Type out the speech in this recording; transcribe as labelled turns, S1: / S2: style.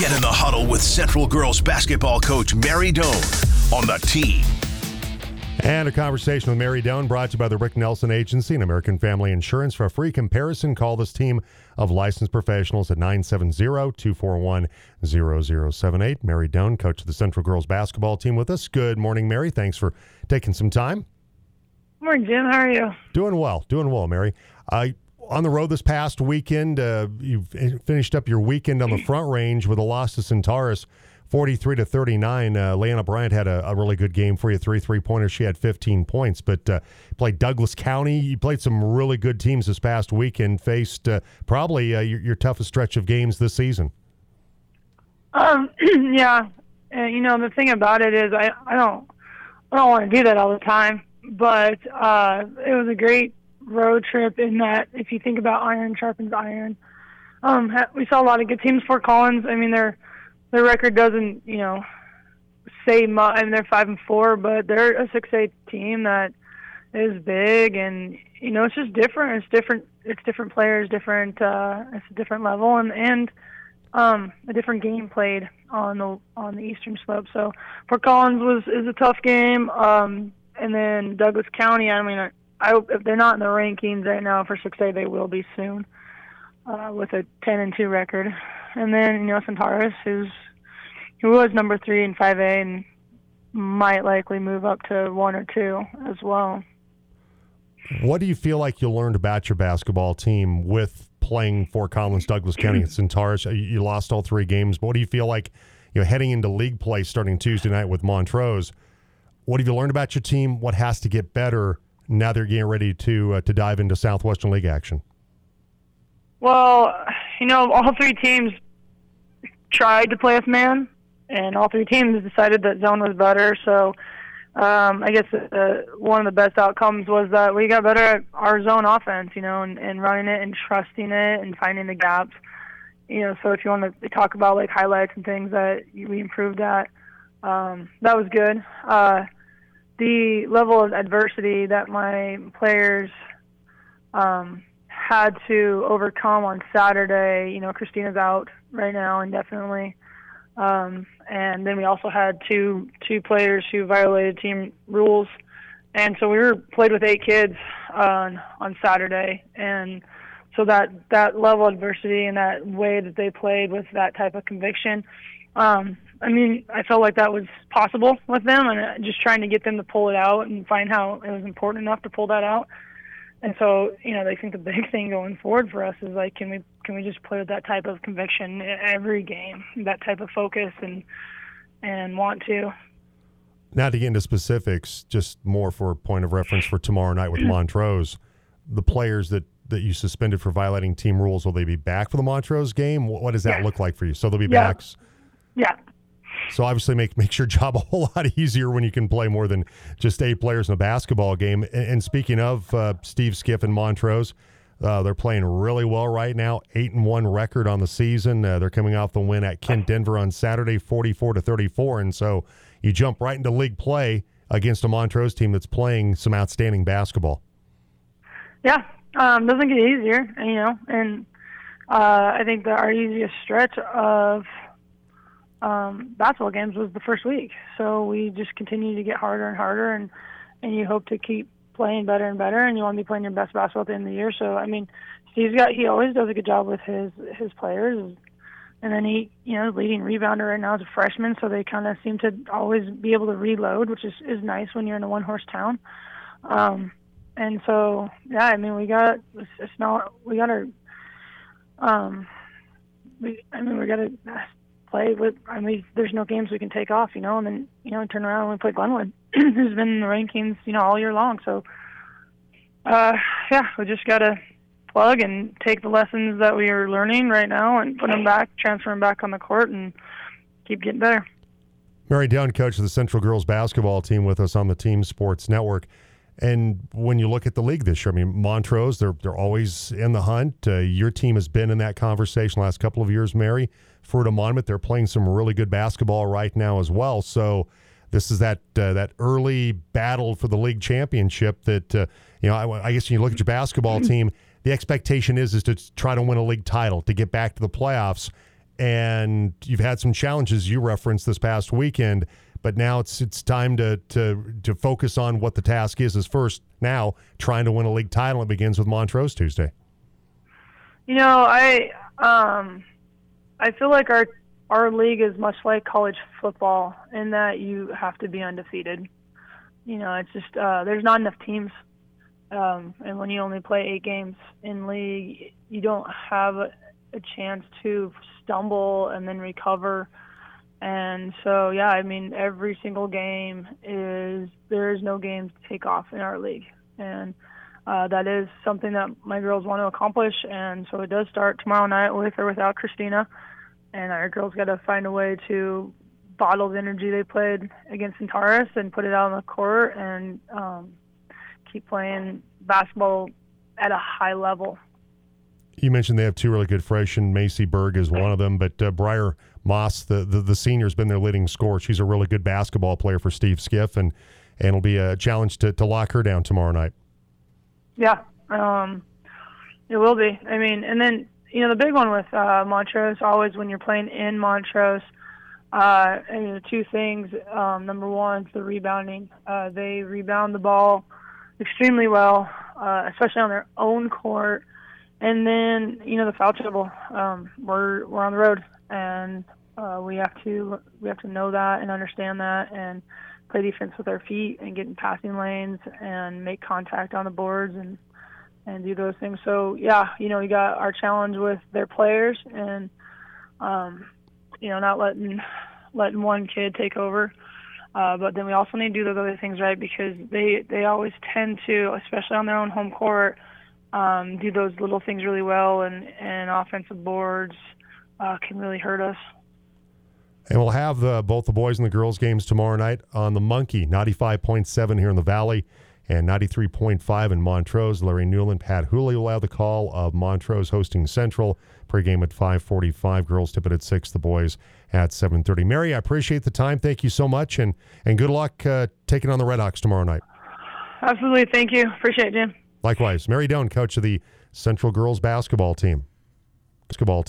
S1: Get in the huddle with Central Girls basketball coach Mary Doan on the team.
S2: And a conversation with Mary Doan brought to you by the Rick Nelson Agency and American Family Insurance. For a free comparison, call this team of licensed professionals at 970-241-0078. Mary Doan, coach of the Central Girls basketball team with us. Good morning, Mary. Thanks for taking some time.
S3: Morning, Jim. How are you?
S2: Doing well. Doing well, Mary. Uh, on the road this past weekend, uh, you finished up your weekend on the front range with a loss to Centaurus. 43 to 39. Uh, Leanna Bryant had a, a, really good game for you, three three pointers. She had 15 points, but uh, played Douglas County. You played some really good teams this past weekend, faced uh, probably uh, your, your, toughest stretch of games this season.
S3: Um, yeah. you know, the thing about it is I, I don't I don't want to do that all the time, but uh, it was a great road trip in that if you think about iron sharpens iron. Um, we saw a lot of good teams. Fort Collins, I mean, they're their record doesn't, you know, say much. I mean, they're five and four, but they're a six eight team that is big, and you know, it's just different. It's different. It's different players, different. uh It's a different level, and and um a different game played on the on the eastern slope. So Fort Collins was is a tough game. Um, and then Douglas County. I mean, I, if they're not in the rankings right now for six A, they will be soon. Uh, with a 10 and 2 record and then you know Centaurus, who's who was number three in 5A and might likely move up to one or two as well.
S2: What do you feel like you learned about your basketball team with playing Fort Collins, Douglas County, and Centaurus? You lost all three games, but what do you feel like you know heading into league play starting Tuesday night with Montrose? What have you learned about your team? What has to get better now they're getting ready to uh, to dive into Southwestern League action?
S3: Well, you know, all three teams tried to play with man, and all three teams decided that zone was better. So um, I guess uh, one of the best outcomes was that we got better at our zone offense, you know, and, and running it and trusting it and finding the gaps. You know, so if you want to talk about like highlights and things that we improved at, um, that was good. Uh, the level of adversity that my players um, had to overcome on Saturday. You know, Christina's out right now indefinitely. Um, and then we also had two two players who violated team rules, and so we were played with eight kids on on Saturday, and so that that level of adversity and that way that they played with that type of conviction, um, I mean, I felt like that was possible with them, and uh, just trying to get them to pull it out and find how it was important enough to pull that out and so you know, I think the big thing going forward for us is like, can we can we just play with that type of conviction every game, that type of focus, and and want to.
S2: Now to get into specifics, just more for a point of reference for tomorrow night with mm-hmm. Montrose, the players that that you suspended for violating team rules will they be back for the Montrose game? What does that yeah. look like for you? So they'll be
S3: yeah.
S2: back.
S3: Yeah,
S2: so obviously make makes your job a whole lot easier when you can play more than just eight players in a basketball game. And, and speaking of uh, Steve Skiff and Montrose, uh, they're playing really well right now. Eight and one record on the season. Uh, they're coming off the win at Kent Denver on Saturday, forty-four to thirty-four. And so you jump right into league play against a Montrose team that's playing some outstanding basketball.
S3: Yeah, um, doesn't get easier, you know. And uh, I think that our easiest stretch of um, basketball games was the first week. So we just continue to get harder and harder, and and you hope to keep playing better and better, and you want to be playing your best basketball at the end of the year. So I mean, Steve's got he always does a good job with his his players, and then he you know leading rebounder right now as a freshman, so they kind of seem to always be able to reload, which is is nice when you're in a one horse town. Um, and so yeah, I mean we got it's, it's not we got our um we I mean we got to play with. I mean, there's no games we can take off, you know, and then you know, turn around and we play Glenwood, who's been in the rankings, you know, all year long. So, uh, yeah, we just gotta plug and take the lessons that we are learning right now and put them back, transfer them back on the court, and keep getting better.
S2: Mary Doan, coach of the Central Girls basketball team, with us on the Team Sports Network. And when you look at the league this year, I mean, Montrose, they're they're always in the hunt. Uh, your team has been in that conversation last couple of years, Mary. Fruita Monument, they're playing some really good basketball right now as well. So this is that uh, that early battle for the league championship. That uh, you know, I, I, guess when you look at your basketball team, the expectation is is to try to win a league title to get back to the playoffs. and you've had some challenges you referenced this past weekend. But now it's it's time to to to focus on what the task is. Is first now trying to win a league title. It begins with Montrose Tuesday.
S3: You know, I um, I feel like our our league is much like college football in that you have to be undefeated. You know, it's just uh, there's not enough teams, um, and when you only play eight games in league, you don't have a, chance to stumble and then recover. And so, yeah, I mean, every single game is there is no game to take off in our league, and uh, that is something that my girls want to accomplish. And so it does start tomorrow night with or without Christina and our girls got to find a way to bottle the energy they played against Centaurus and put it out on the court and um, keep playing basketball at a high level.
S2: You mentioned they have two really good freshmen. Macy Berg is one of them, but uh, Briar Moss, the, the the senior, has been their leading scorer. She's a really good basketball player for Steve Skiff, and and it'll be a challenge to, to lock her down tomorrow night.
S3: Yeah, um, it will be. I mean, and then you know, the big one with uh, Montrose, always when you're playing in Montrose, uh, and the two things. Um, number one, the rebounding. Uh, they rebound the ball extremely well, uh, especially on their own court. And then, you know, the foul trouble. Um, we're we're on the road, and uh, we have to we have to know that and understand that, and play defense with our feet and get in passing lanes and make contact on the boards and and do those things. So yeah, you know, we got our challenge with their players and um, you know, not letting letting one kid take over. Uh, but then we also need to do those other things right because they they always tend to, especially on their own home court, um, do those little things really well, and and offensive boards uh, can really hurt us.
S2: And we'll have the, both the boys and the girls games tomorrow night on the Monkey, 95.7 here in the Valley and 93.5 in Montrose. Larry Newland, Pat Hooley will have the call of Montrose hosting Central. Pregame at 5:45. Girls tip it at six. The boys at 7:30. Mary, I appreciate the time. Thank you so much, and and good luck uh, taking on the Redhawks tomorrow night.
S3: Absolutely, thank you. Appreciate it, Jim.
S2: Likewise, Mary Doan, coach of the Central girls basketball team. Basketball team.